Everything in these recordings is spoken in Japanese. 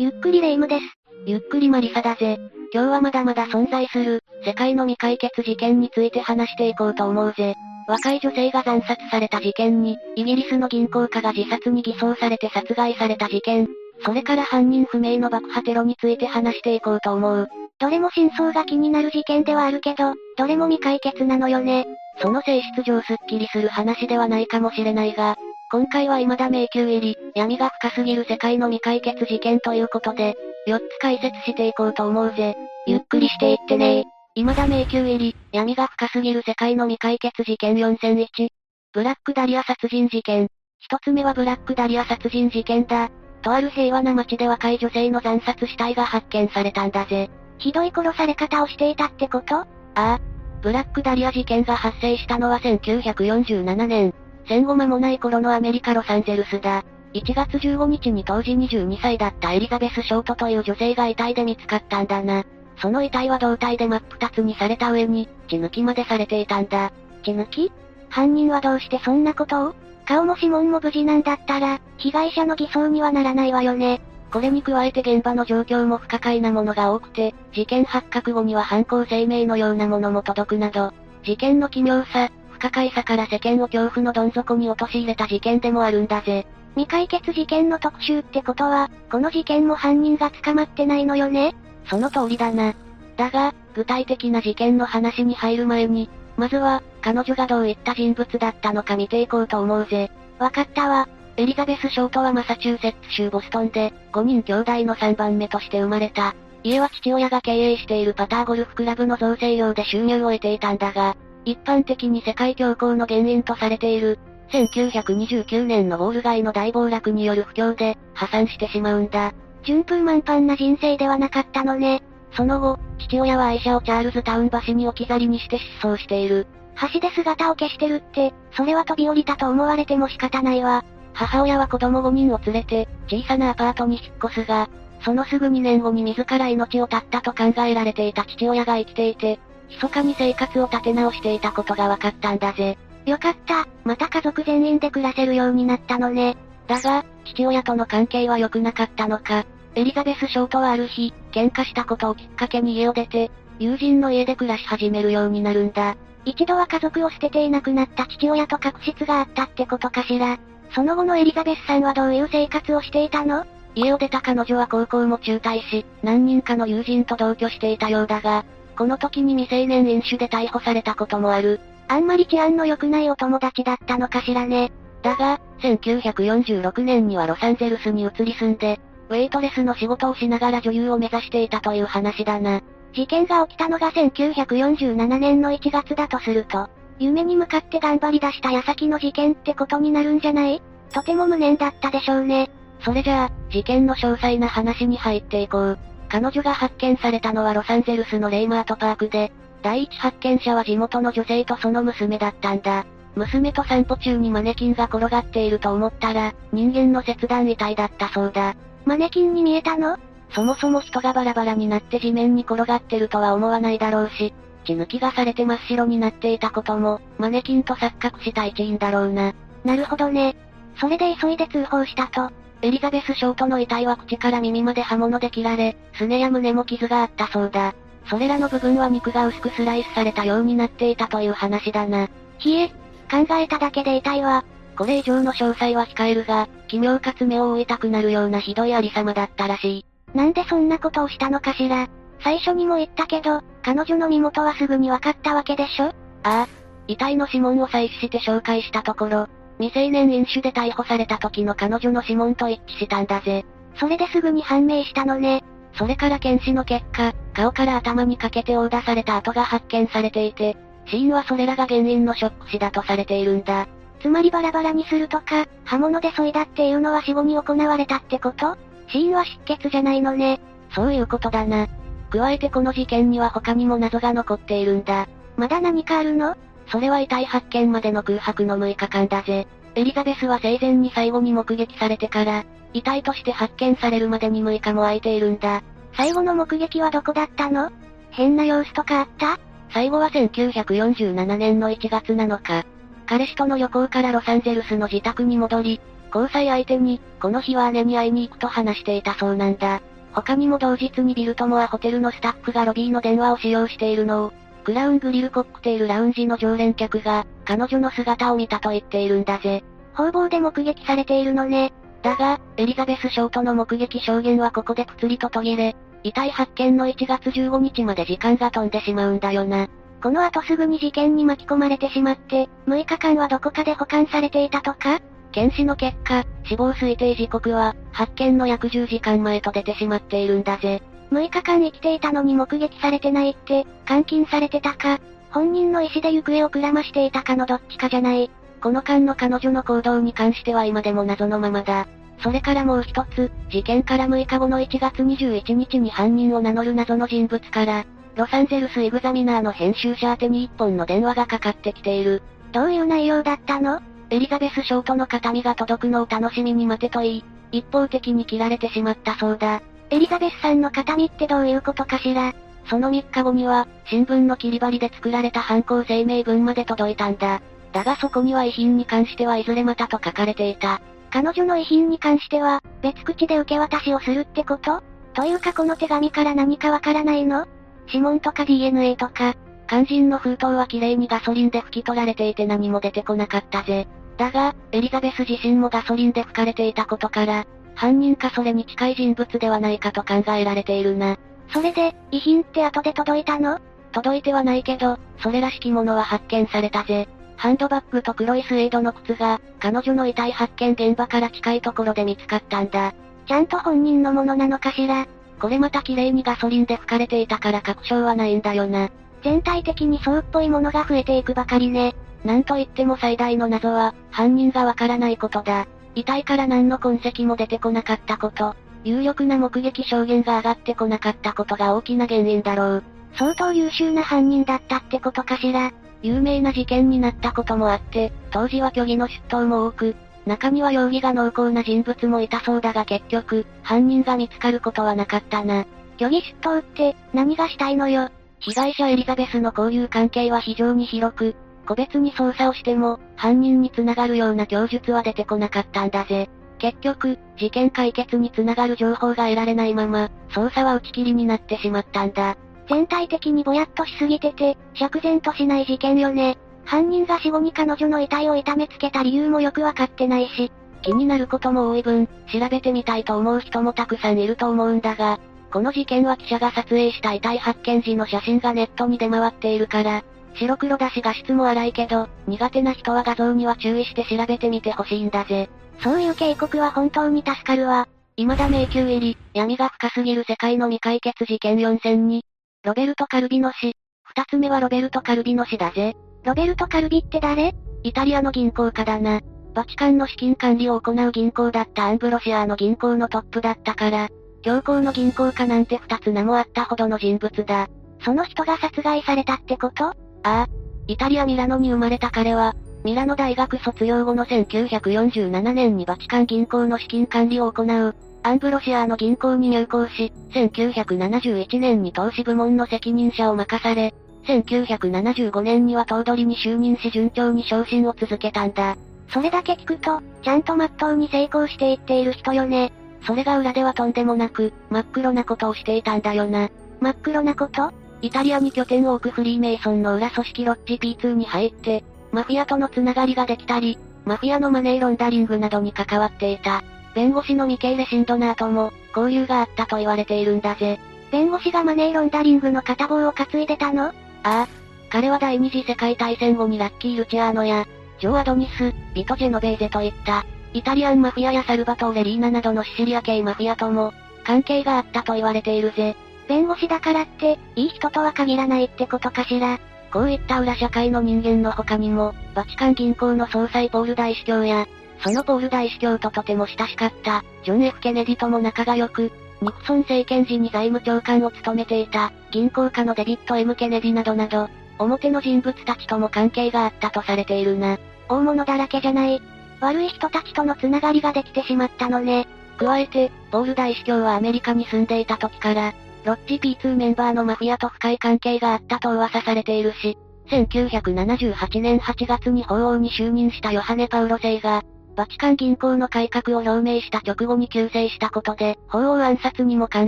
ゆっくりレ夢ムです。ゆっくりマリサだぜ。今日はまだまだ存在する、世界の未解決事件について話していこうと思うぜ。若い女性が惨殺された事件に、イギリスの銀行家が自殺に偽装されて殺害された事件、それから犯人不明の爆破テロについて話していこうと思う。どれも真相が気になる事件ではあるけど、どれも未解決なのよね。その性質上スッキリする話ではないかもしれないが、今回は未だ迷宮入り、闇が深すぎる世界の未解決事件ということで、4つ解説していこうと思うぜ。ゆっくりしていってね未だ迷宮入り、闇が深すぎる世界の未解決事件4001。ブラックダリア殺人事件。一つ目はブラックダリア殺人事件だ。とある平和な街で若い女性の惨殺死体が発見されたんだぜ。ひどい殺され方をしていたってこと？ああ。ブラックダリア事件が発生したのは1947年。戦後間もない頃のアメリカ・ロサンゼルスだ。1月15日に当時22歳だったエリザベス・ショートという女性が遺体で見つかったんだな。その遺体は胴体で真っ二つにされた上に、血抜きまでされていたんだ。血抜き？犯人はどうしてそんなことを？顔も指紋も無事なんだったら、被害者の偽装にはならないわよね。これに加えて現場の状況も不可解なものが多くて、事件発覚後には犯行声明のようなものも届くなど、事件の奇妙さ、不可解さから世間を恐怖のどん底に陥れた事件でもあるんだぜ。未解決事件の特集ってことは、この事件も犯人が捕まってないのよね？その通りだな。だが、具体的な事件の話に入る前に、まずは、彼女がどういった人物だったのか見ていこうと思うぜ。わかったわ。エリザベス・ショートはマサチューセッツ州ボストンで、5人兄弟の3番目として生まれた。家は父親が経営しているパターゴルフクラブの造成用で収入を得ていたんだが、一般的に世界恐慌の原因とされている、1929年のウォール街の大暴落による不況で、破産してしまうんだ。順風満帆な人生ではなかったのね。その後、父親は愛車をチャールズタウン橋に置き去りにして失踪している。橋で姿を消してるって、それは飛び降りたと思われても仕方ないわ。母親は子供5人を連れて、小さなアパートに引っ越すが、そのすぐ2年後に自ら命を絶ったと考えられていた父親が生きていて、密かに生活を立て直していたことが分かったんだぜ。よかった、また家族全員で暮らせるようになったのね。だが、父親との関係は良くなかったのか。エリザベス・ショートはある日、喧嘩したことをきっかけに家を出て、友人の家で暮らし始めるようになるんだ。一度は家族を捨てていなくなった父親と確執があったってことかしら。その後のエリザベスさんはどういう生活をしていたの？家を出た彼女は高校も中退し、何人かの友人と同居していたようだが、この時に未成年飲酒で逮捕されたこともある。あんまり治安の良くないお友達だったのかしらね。だが、1946年にはロサンゼルスに移り住んで、ウェイトレスの仕事をしながら女優を目指していたという話だな。事件が起きたのが1947年の1月だとすると、夢に向かって頑張り出した矢先の事件ってことになるんじゃない？とても無念だったでしょうね。それじゃあ、事件の詳細な話に入っていこう。彼女が発見されたのはロサンゼルスのレイマートパークで、第一発見者は地元の女性とその娘だったんだ。娘と散歩中にマネキンが転がっていると思ったら、人間の切断遺体だったそうだ。マネキンに見えたの？そもそも人がバラバラになって地面に転がってるとは思わないだろうし、血抜きがされて真っ白になっていたことも、マネキンと錯覚した一因だろうな。なるほどね。それで急いで通報したと。エリザベス・ショートの遺体は口から耳まで刃物で切られ、すねや胸も傷があったそうだ。それらの部分は肉が薄くスライスされたようになっていたという話だな。ひえ、考えただけで痛いわ。これ以上の詳細は控えるが、奇妙かつ目を覆いたくなるようなひどいありさまだったらしい。なんでそんなことをしたのかしら。最初にも言ったけど、彼女の身元はすぐに分かったわけでしょああ。遺体の指紋を採取して紹介したところ、未成年飲酒で逮捕された時の彼女の指紋と一致したんだぜ。それですぐに判明したのね。それから検視の結果、顔から頭にかけて殴打された跡が発見されていて、死因はそれらが原因のショック死だとされているんだ。つまりバラバラにするとか、刃物で削いだっていうのは死後に行われたってこと？死因は失血じゃないのね。そういうことだな。加えてこの事件には他にも謎が残っているんだ。まだ何かあるの？それは遺体発見までの空白の6日間だぜ。エリザベスは生前に最後に目撃されてから、遺体として発見されるまでに6日も空いているんだ。最後の目撃はどこだったの？変な様子とかあった？最後は1947年の1月7日。彼氏との旅行からロサンゼルスの自宅に戻り、交際相手に、この日は姉に会いに行くと話していたそうなんだ。他にも同日にビルトモアホテルのスタッフがロビーの電話を使用しているのを、クラウングリルコックテールラウンジの常連客が、彼女の姿を見たと言っているんだぜ。方々で目撃されているのね。だが、エリザベス・ショートの目撃証言はここでプツリと途切れ、遺体発見の1月15日まで時間が飛んでしまうんだよな。この後すぐに事件に巻き込まれてしまって、6日間はどこかで保管されていたとか？検視の結果、死亡推定時刻は、発見の約10時間前と出てしまっているんだぜ。6日間生きていたのに目撃されてないって、監禁されてたか、本人の意思で行方をくらましていたかのどっちかじゃない。この間の彼女の行動に関しては今でも謎のままだ。それからもう一つ、事件から6日後の1月21日に犯人を名乗る謎の人物から、ロサンゼルスイグザミナーの編集者宛てに一本の電話がかかってきている。どういう内容だったの？エリザベス・ショートの形見が届くのを楽しみに待てと言い、一方的に切られてしまったそうだ。エリザベスさんの形見ってどういうことかしら？その3日後には、新聞の切り張りで作られた犯行声明文まで届いたんだ。だがそこには遺品に関してはいずれまたと書かれていた。彼女の遺品に関しては、別口で受け渡しをするってこと？というかこの手紙から何かわからないの？指紋とか DNA とか、肝心の封筒は綺麗にガソリンで拭き取られていて何も出てこなかったぜ。だが、エリザベス自身もガソリンで拭かれていたことから、犯人かそれに近い人物ではないかと考えられているな。それで、遺品って後で届いたの？届いてはないけど、それらしきものは発見されたぜ。ハンドバッグと黒いスエードの靴が、彼女の遺体発見現場から近いところで見つかったんだ。ちゃんと本人のものなのかしら？これまた綺麗にガソリンで拭かれていたから確証はないんだよな。全体的にそうっぽいものが増えていくばかりね。なんといっても最大の謎は、犯人がわからないことだ。遺体から何の痕跡も出てこなかったこと。有力な目撃証言が上がってこなかったことが大きな原因だろう。相当優秀な犯人だったってことかしら。有名な事件になったこともあって、当時は虚偽の出頭も多く、中には容疑が濃厚な人物もいたそうだが結局、犯人が見つかることはなかったな。虚偽出頭って、何がしたいのよ。被害者エリザベスの交友関係は非常に広く、個別に捜査をしても、犯人に繋がるような供述は出てこなかったんだぜ。結局、事件解決に繋がる情報が得られないまま、捜査は打ち切りになってしまったんだ。全体的にぼやっとしすぎてて、釈然としない事件よね。犯人が死後に彼女の遺体を痛めつけた理由もよくわかってないし、気になることも多い分、調べてみたいと思う人もたくさんいると思うんだが、この事件は記者が撮影した遺体発見時の写真がネットに出回っているから、白黒だし画質も荒いけど、苦手な人は画像には注意して調べてみてほしいんだぜ。そういう警告は本当に助かるわ。未だ迷宮入り、闇が深すぎる世界の未解決事件4選に、ロベルト・カルビの死。二つ目はロベルト・カルビの死だぜ。ロベルト・カルビって誰？イタリアの銀行家だな。バチカンの資金管理を行う銀行だったアンブロシアの銀行のトップだったから、強行の銀行家なんて二つ名もあったほどの人物だ。その人が殺害されたってこと？ああ。イタリア・ミラノに生まれた彼は、ミラノ大学卒業後の1947年にバチカン銀行の資金管理を行う、アンブロシアの銀行に入行し、1971年に投資部門の責任者を任され、1975年には頭取に就任し順調に昇進を続けたんだ。それだけ聞くと、ちゃんと真っ当に成功していっている人よね。それが裏ではとんでもなく、真っ黒なことをしていたんだよな。真っ黒なことイタリアに拠点を置くフリーメイソンの裏組織ロッジ P2 に入って、マフィアとのつながりができたり、マフィアのマネーロンダリングなどに関わっていた。弁護士のミケーレ・シンドナーとも、交流があったと言われているんだぜ。弁護士がマネーロンダリングの片棒を担いでたの？ああ。彼は第二次世界大戦後にラッキー・ルチアーノや、ジョー・アドニス、ビト・ジェノベーゼといった、イタリアンマフィアやサルバトーレ・リーナなどのシシリア系マフィアとも、関係があったと言われているぜ。弁護士だからって、いい人とは限らないってことかしら。こういった裏社会の人間の他にも、バチカン銀行の総裁ポール大司教や、そのポール大司教ととても親しかった、ジョン・ F・ ケネディとも仲が良く、ニクソン政権時に財務長官を務めていた、銀行家のデビッド・ M・ ケネディなどなど、表の人物たちとも関係があったとされているな。大物だらけじゃない。悪い人たちとのつながりができてしまったのね。加えて、ポール大司教はアメリカに住んでいた時から、ロッジ P2 メンバーのマフィアと深い関係があったと噂されているし、1978年8月に法王に就任したヨハネ・パウロ星が、バチカン銀行の改革を表明した直後に急逝したことで、法王暗殺にも関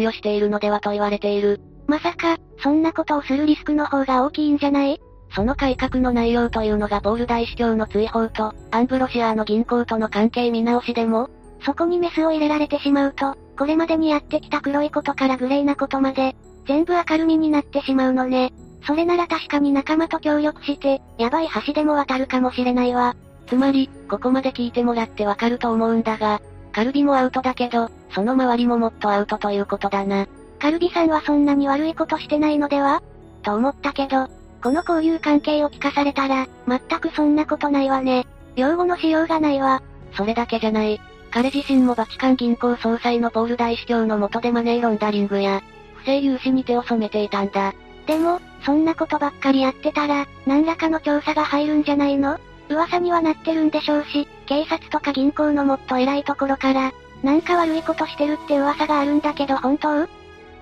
与しているのではと言われている。まさか、そんなことをするリスクの方が大きいんじゃない？その改革の内容というのがポール大司教の追放と、アンブロシアの銀行との関係見直しでも、そこにメスを入れられてしまうと、これまでにやってきた黒いことからグレーなことまで、全部明るみになってしまうのね。それなら確かに仲間と協力して、やばい橋でも渡るかもしれないわ。つまり、ここまで聞いてもらってわかると思うんだが、カルビもアウトだけど、その周りももっとアウトということだな。カルビさんはそんなに悪いことしてないのでは？と思ったけど、この交友関係を聞かされたら、全くそんなことないわね。用語のしようがないわ。それだけじゃない。彼自身もバチカン銀行総裁のポール大司教の下でマネーロンダリングや、不正融資に手を染めていたんだ。でも、そんなことばっかりやってたら、何らかの調査が入るんじゃないの？噂にはなってるんでしょうし、警察とか銀行のもっと偉いところから、なんか悪いことしてるって噂があるんだけど本当？っ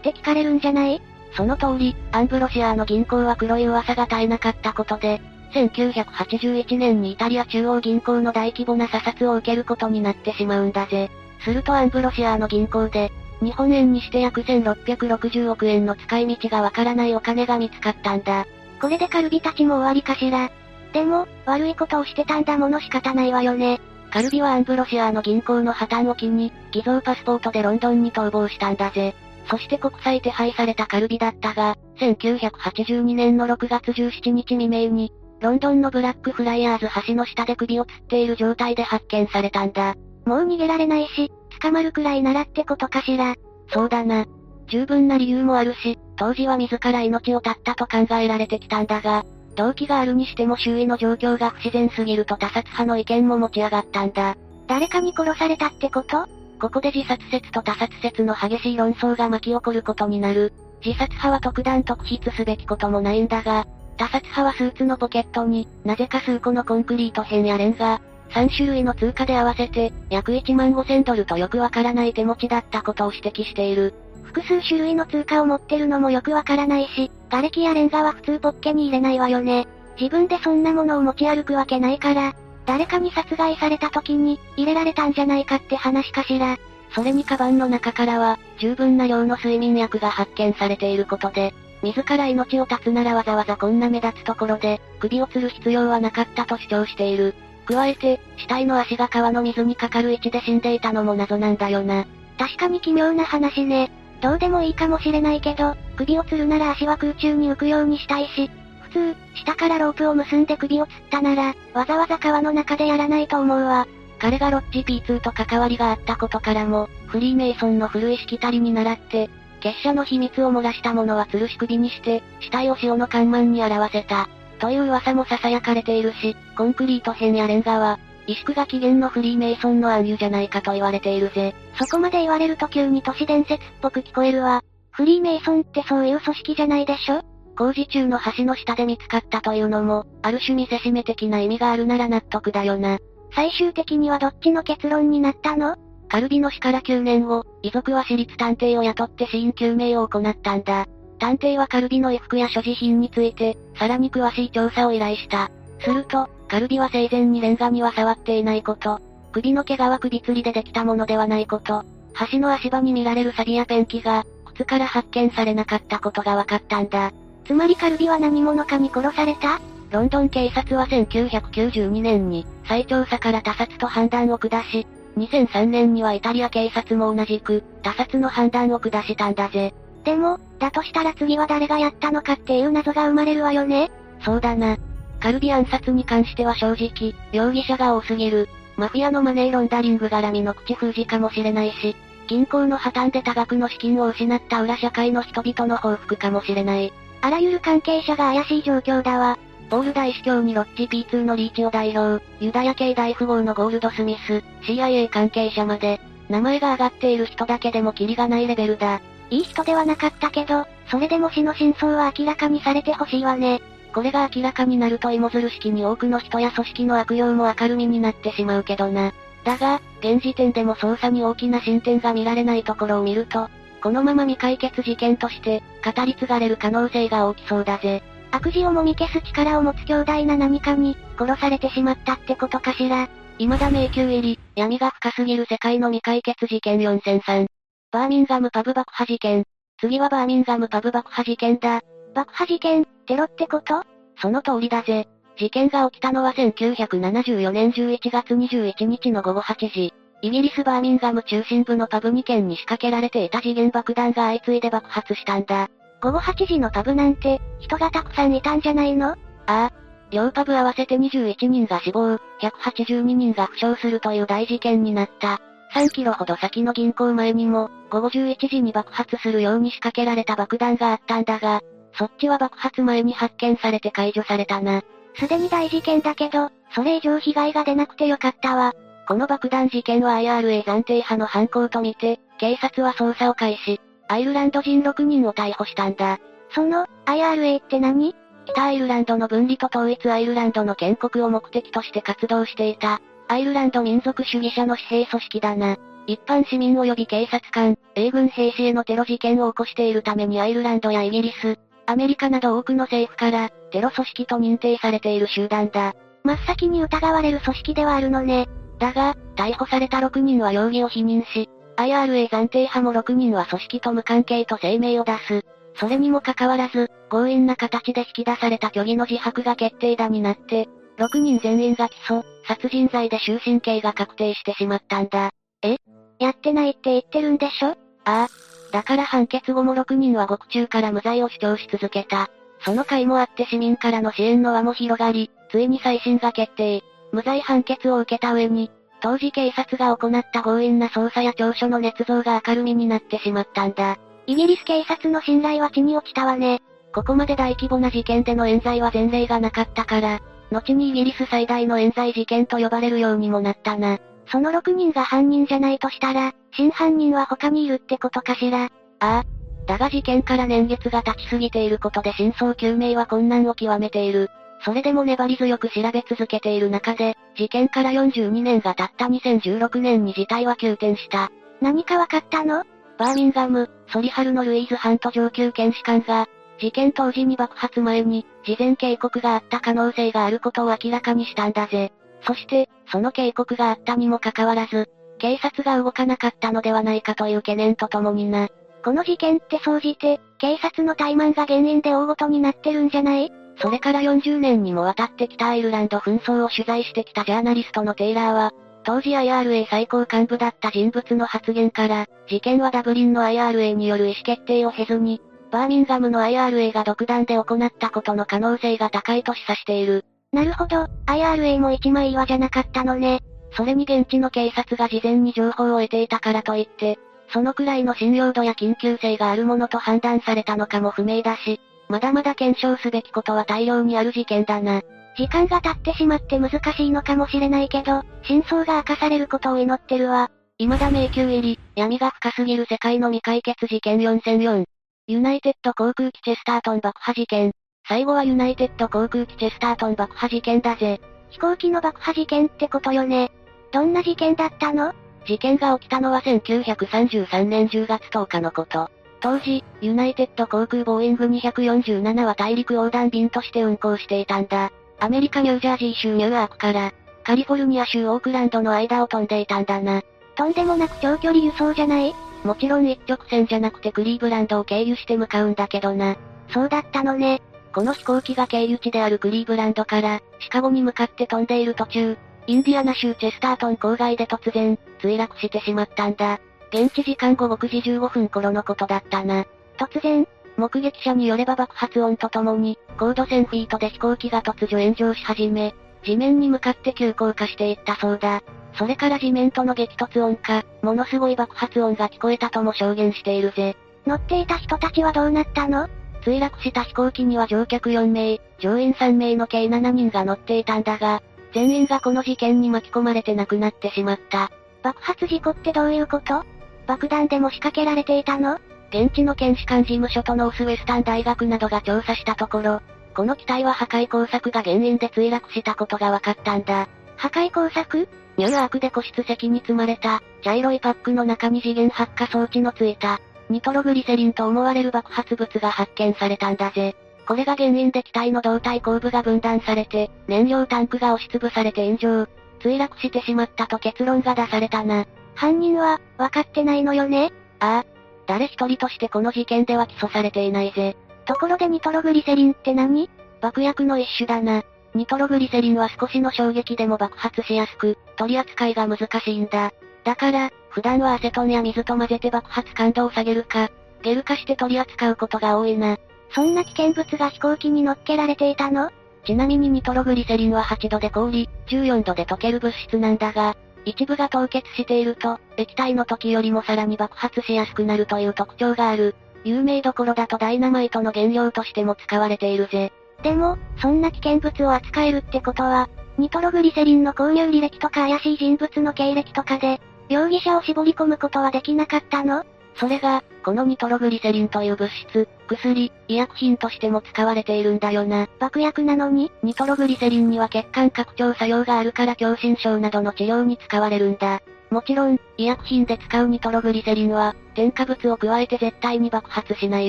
て聞かれるんじゃない？その通り、アンブロシアの銀行は黒い噂が絶えなかったことで、1981年にイタリア中央銀行の大規模な査察を受けることになってしまうんだぜ。するとアンブロシアの銀行で、日本円にして約1660億円の使い道がわからないお金が見つかったんだ。これでカルビたちも終わりかしら。でも、悪いことをしてたんだもの仕方ないわよね。カルビはアンブロシアの銀行の破綻を機に、偽造パスポートでロンドンに逃亡したんだぜ。そして国際手配されたカルビだったが、1982年の6月17日未明に、ロンドンのブラックフライヤーズ橋の下で首を吊っている状態で発見されたんだ。もう逃げられないし、捕まるくらいならってことかしら。そうだな。十分な理由もあるし、当時は自ら命を絶ったと考えられてきたんだが、動機があるにしても周囲の状況が不自然すぎると他殺派の意見も持ち上がったんだ。誰かに殺されたってこと？ここで自殺説と他殺説の激しい論争が巻き起こることになる。自殺派は特段特筆すべきこともないんだが、他殺派はスーツのポケットに、なぜか数個のコンクリート片やレンガ、3種類の通貨で合わせて、約1万5000ドルとよくわからない手持ちだったことを指摘している。複数種類の通貨を持ってるのもよくわからないし、瓦礫やレンガは普通ポッケに入れないわよね。自分でそんなものを持ち歩くわけないから、誰かに殺害された時に、入れられたんじゃないかって話かしら。それにカバンの中からは、十分な量の睡眠薬が発見されていることで、自ら命を絶つならわざわざこんな目立つところで、首を吊る必要はなかったと主張している。加えて、死体の足が川の水にかかる位置で死んでいたのも謎なんだよな。確かに奇妙な話ね。どうでもいいかもしれないけど、首を吊るなら足は空中に浮くようにしたいし、普通、下からロープを結んで首を吊ったなら、わざわざ川の中でやらないと思うわ。彼がロッチ P2 と関わりがあったことからも、フリーメイソンの古いしきたりに倣って、結社の秘密を漏らした者は吊るし首にして、死体を塩の看板に表せた。という噂も囁かれているし、コンクリート片やレンガは、萎縮が起源のフリーメイソンの暗喩じゃないかと言われているぜ。そこまで言われると急に都市伝説っぽく聞こえるわ。フリーメイソンってそういう組織じゃないでしょ？工事中の橋の下で見つかったというのも、ある種見せしめ的な意味があるなら納得だよな。最終的にはどっちの結論になったの？カルビの死から9年後、遺族は私立探偵を雇って死因究明を行ったんだ。探偵はカルビの衣服や所持品について、さらに詳しい調査を依頼した。すると、カルビは生前にレンガには触っていないこと、首の怪我は首吊りでできたものではないこと、橋の足場に見られる錆やペンキが、靴から発見されなかったことが分かったんだ。つまりカルビは何者かに殺された？ロンドン警察は1992年に、再調査から他殺と判断を下し、2003年にはイタリア警察も同じく、他殺の判断を下したんだぜ。でも、だとしたら次は誰がやったのかっていう謎が生まれるわよねそうだな。カルビ暗殺に関しては正直、容疑者が多すぎる。マフィアのマネーロンダリング絡みの口封じかもしれないし、銀行の破綻で多額の資金を失った裏社会の人々の報復かもしれない。あらゆる関係者が怪しい状況だわ。ポール大司教にロッチ P2 のリーチを代表、ユダヤ系大富豪のゴールドスミス、CIA 関係者まで、名前が挙がっている人だけでもキリがないレベルだ。いい人ではなかったけど、それでも死の真相は明らかにされてほしいわね。これが明らかになると芋づる式に多くの人や組織の悪用も明るみになってしまうけどな。だが、現時点でも捜査に大きな進展が見られないところを見ると、このまま未解決事件として、語り継がれる可能性が大きそうだぜ。悪事をもみ消す力を持つ強大な何かに、殺されてしまったってことかしら。未だ迷宮入り、闇が深すぎる世界の未解決事件4003。バーミンガムパブ爆破事件。次はバーミンガムパブ爆破事件だ。爆破事件、テロってこと？その通りだぜ。事件が起きたのは1974年11月21日の午後8時。イギリスバーミンガム中心部のパブ2軒に仕掛けられていた次元爆弾が相次いで爆発したんだ。午後8時のパブなんて、人がたくさんいたんじゃないの？ああ。両パブ合わせて21人が死亡、182人が負傷するという大事件になった。3キロほど先の銀行前にも、午後11時に爆発するように仕掛けられた爆弾があったんだが、そっちは爆発前に発見されて解除されたな。すでに大事件だけど、それ以上被害が出なくてよかったわ。この爆弾事件は IRA 暫定派の犯行とみて、警察は捜査を開始。アイルランド人6人を逮捕したんだ。その、IRA って何？北アイルランドの分離と統一アイルランドの建国を目的として活動していた、アイルランド民族主義者の私兵組織だな。一般市民及び警察官、英軍兵士へのテロ事件を起こしているためにアイルランドやイギリス、アメリカなど多くの政府から、テロ組織と認定されている集団だ。真っ先に疑われる組織ではあるのね。だが、逮捕された6人は容疑を否認し、IRA 暫定派も6人は組織と無関係と声明を出す。それにもかかわらず、強引な形で引き出された虚偽の自白が決定打になって、6人全員が起訴、殺人罪で終身刑が確定してしまったんだ。え？やってないって言ってるんでしょ？ああ。だから判決後も6人は獄中から無罪を主張し続けた。その回もあって市民からの支援の輪も広がり、ついに再審が決定。無罪判決を受けた上に、当時警察が行った強引な捜査や調書の捏造が明るみになってしまったんだ。イギリス警察の信頼は地に落ちたわね。ここまで大規模な事件での冤罪は前例がなかったから、後にイギリス最大の冤罪事件と呼ばれるようにもなったな。その6人が犯人じゃないとしたら、真犯人は他にいるってことかしら。ああ。だが事件から年月が経ちすぎていることで真相究明は困難を極めている。それでも粘り強く調べ続けている中で、事件から42年が経った2016年に事態は急転した。何かわかったの？バーミンガム、ソリハルのルイーズ・ハント上級検視官が、事件当時に爆発前に、事前警告があった可能性があることを明らかにしたんだぜ。そして、その警告があったにもかかわらず、警察が動かなかったのではないかという懸念とともにな。この事件って総じて、警察の怠慢が原因で大ごとになってるんじゃない？それから40年にもわたって北アイルランド紛争を取材してきたジャーナリストのテイラーは、当時 IRA 最高幹部だった人物の発言から、事件はダブリンの IRA による意思決定を経ずに、バーミンガムの IRA が独断で行ったことの可能性が高いと示唆している。なるほど、IRA も一枚岩じゃなかったのね。それに現地の警察が事前に情報を得ていたからといって、そのくらいの信用度や緊急性があるものと判断されたのかも不明だし、まだまだ検証すべきことは大量にある事件だな。時間が経ってしまって難しいのかもしれないけど、真相が明かされることを祈ってるわ。未だ迷宮入り、闇が深すぎる世界の未解決事件4004。ユナイテッド航空機チェスタートン爆破事件。最後はユナイテッド航空機チェスタートン爆破事件だぜ。飛行機の爆破事件ってことよね。どんな事件だったの？事件が起きたのは1933年10月10日のこと。当時、ユナイテッド航空ボーイング247は大陸横断便として運航していたんだ。アメリカニュージャージー州ニューアークから、カリフォルニア州オークランドの間を飛んでいたんだな。とんでもなく長距離輸送じゃない？もちろん一直線じゃなくてクリーブランドを経由して向かうんだけどな。そうだったのね。この飛行機が経由地であるクリーブランドから、シカゴに向かって飛んでいる途中、インディアナ州チェスタートン郊外で突然、墜落してしまったんだ。現地時間後6時15分頃のことだったな。突然、目撃者によれば爆発音とともに、高度1000フィートで飛行機が突如炎上し始め、地面に向かって急降下していったそうだ。それから地面との激突音か、ものすごい爆発音が聞こえたとも証言しているぜ。乗っていた人たちはどうなったの？墜落した飛行機には乗客4名、乗員3名の計7人が乗っていたんだが、全員がこの事件に巻き込まれて亡くなってしまった。爆発事故ってどういうこと？爆弾でも仕掛けられていたの？現地の検視官事務所とノースウェスタン大学などが調査したところ、この機体は破壊工作が原因で墜落したことが分かったんだ。破壊工作？ニューアークで個室席に積まれた、茶色いパックの中に次元発火装置のついた、ニトログリセリンと思われる爆発物が発見されたんだぜ。これが原因で機体の胴体後部が分断されて、燃料タンクが押しつぶされて炎上。墜落してしまったと結論が出されたな。犯人は、わかってないのよね？ああ。誰一人としてこの事件では起訴されていないぜ。ところでニトログリセリンって何？爆薬の一種だな。ニトログリセリンは少しの衝撃でも爆発しやすく、取り扱いが難しいんだ。だから、普段はアセトンや水と混ぜて爆発感度を下げるか、ゲル化して取り扱うことが多いな。そんな危険物が飛行機に乗っけられていたの？ちなみにニトログリセリンは8度で氷、14度で溶ける物質なんだが、一部が凍結していると、液体の時よりもさらに爆発しやすくなるという特徴がある。有名どころだとダイナマイトの原料としても使われているぜ。でも、そんな危険物を扱えるってことは、ニトログリセリンの購入履歴とか怪しい人物の経歴とかで、容疑者を絞り込むことはできなかったの？それが、このニトログリセリンという物質、薬、医薬品としても使われているんだよな。爆薬なのにニトログリセリンには血管拡張作用があるから狭心症などの治療に使われるんだ。もちろん、医薬品で使うニトログリセリンは、添加物を加えて絶対に爆発しない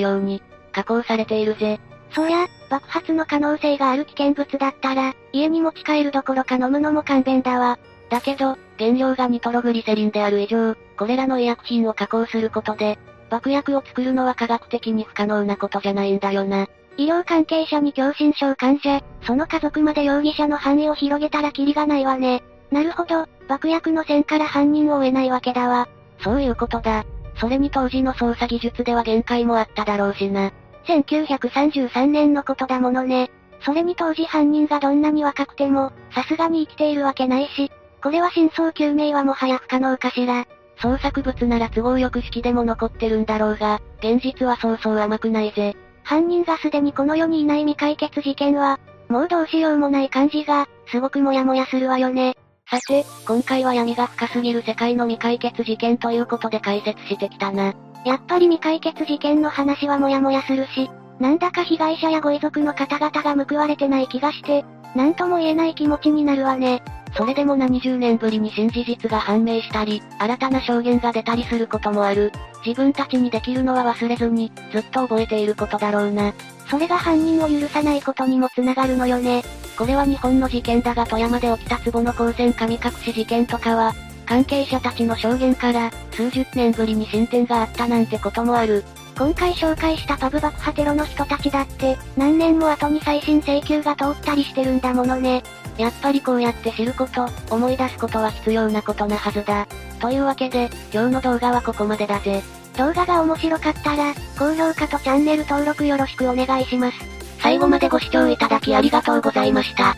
ように、加工されているぜ。そりゃ、爆発の可能性がある危険物だったら、家に持ち帰るどころか飲むのも勘弁だわ。だけど、原料がニトログリセリンである以上、これらの医薬品を加工することで、爆薬を作るのは科学的に不可能なことじゃないんだよな。医療関係者に狭心症患者、その家族まで容疑者の範囲を広げたらキリがないわね。なるほど、爆薬の線から犯人を追えないわけだわ。そういうことだ。それに当時の捜査技術では限界もあっただろうしな。1933年のことだものね。それに当時犯人がどんなに若くても、さすがに生きているわけないし、これは真相究明はもはや不可能かしら。創作物なら都合よく式でも残ってるんだろうが、現実はそうそう甘くないぜ。犯人がすでにこの世にいない未解決事件は、もうどうしようもない感じが、すごくモヤモヤするわよね。さて、今回は闇が深すぎる世界の未解決事件ということで解説してきたな。やっぱり未解決事件の話はモヤモヤするし、なんだか被害者やご遺族の方々が報われてない気がして、なんとも言えない気持ちになるわね。それでも何十年ぶりに新事実が判明したり、新たな証言が出たりすることもある。自分たちにできるのは忘れずに、ずっと覚えていることだろうな。それが犯人を許さないことにも繋がるのよね。これは日本の事件だが富山で起きた壺の光線神隠し事件とかは、関係者たちの証言から、数十年ぶりに進展があったなんてこともある。今回紹介したパブ爆破テロの人たちだって、何年も後に再審請求が通ったりしてるんだものね。やっぱりこうやって知ること、思い出すことは必要なことなはずだ。というわけで、今日の動画はここまでだぜ。動画が面白かったら、高評価とチャンネル登録よろしくお願いします。最後までご視聴いただきありがとうございました。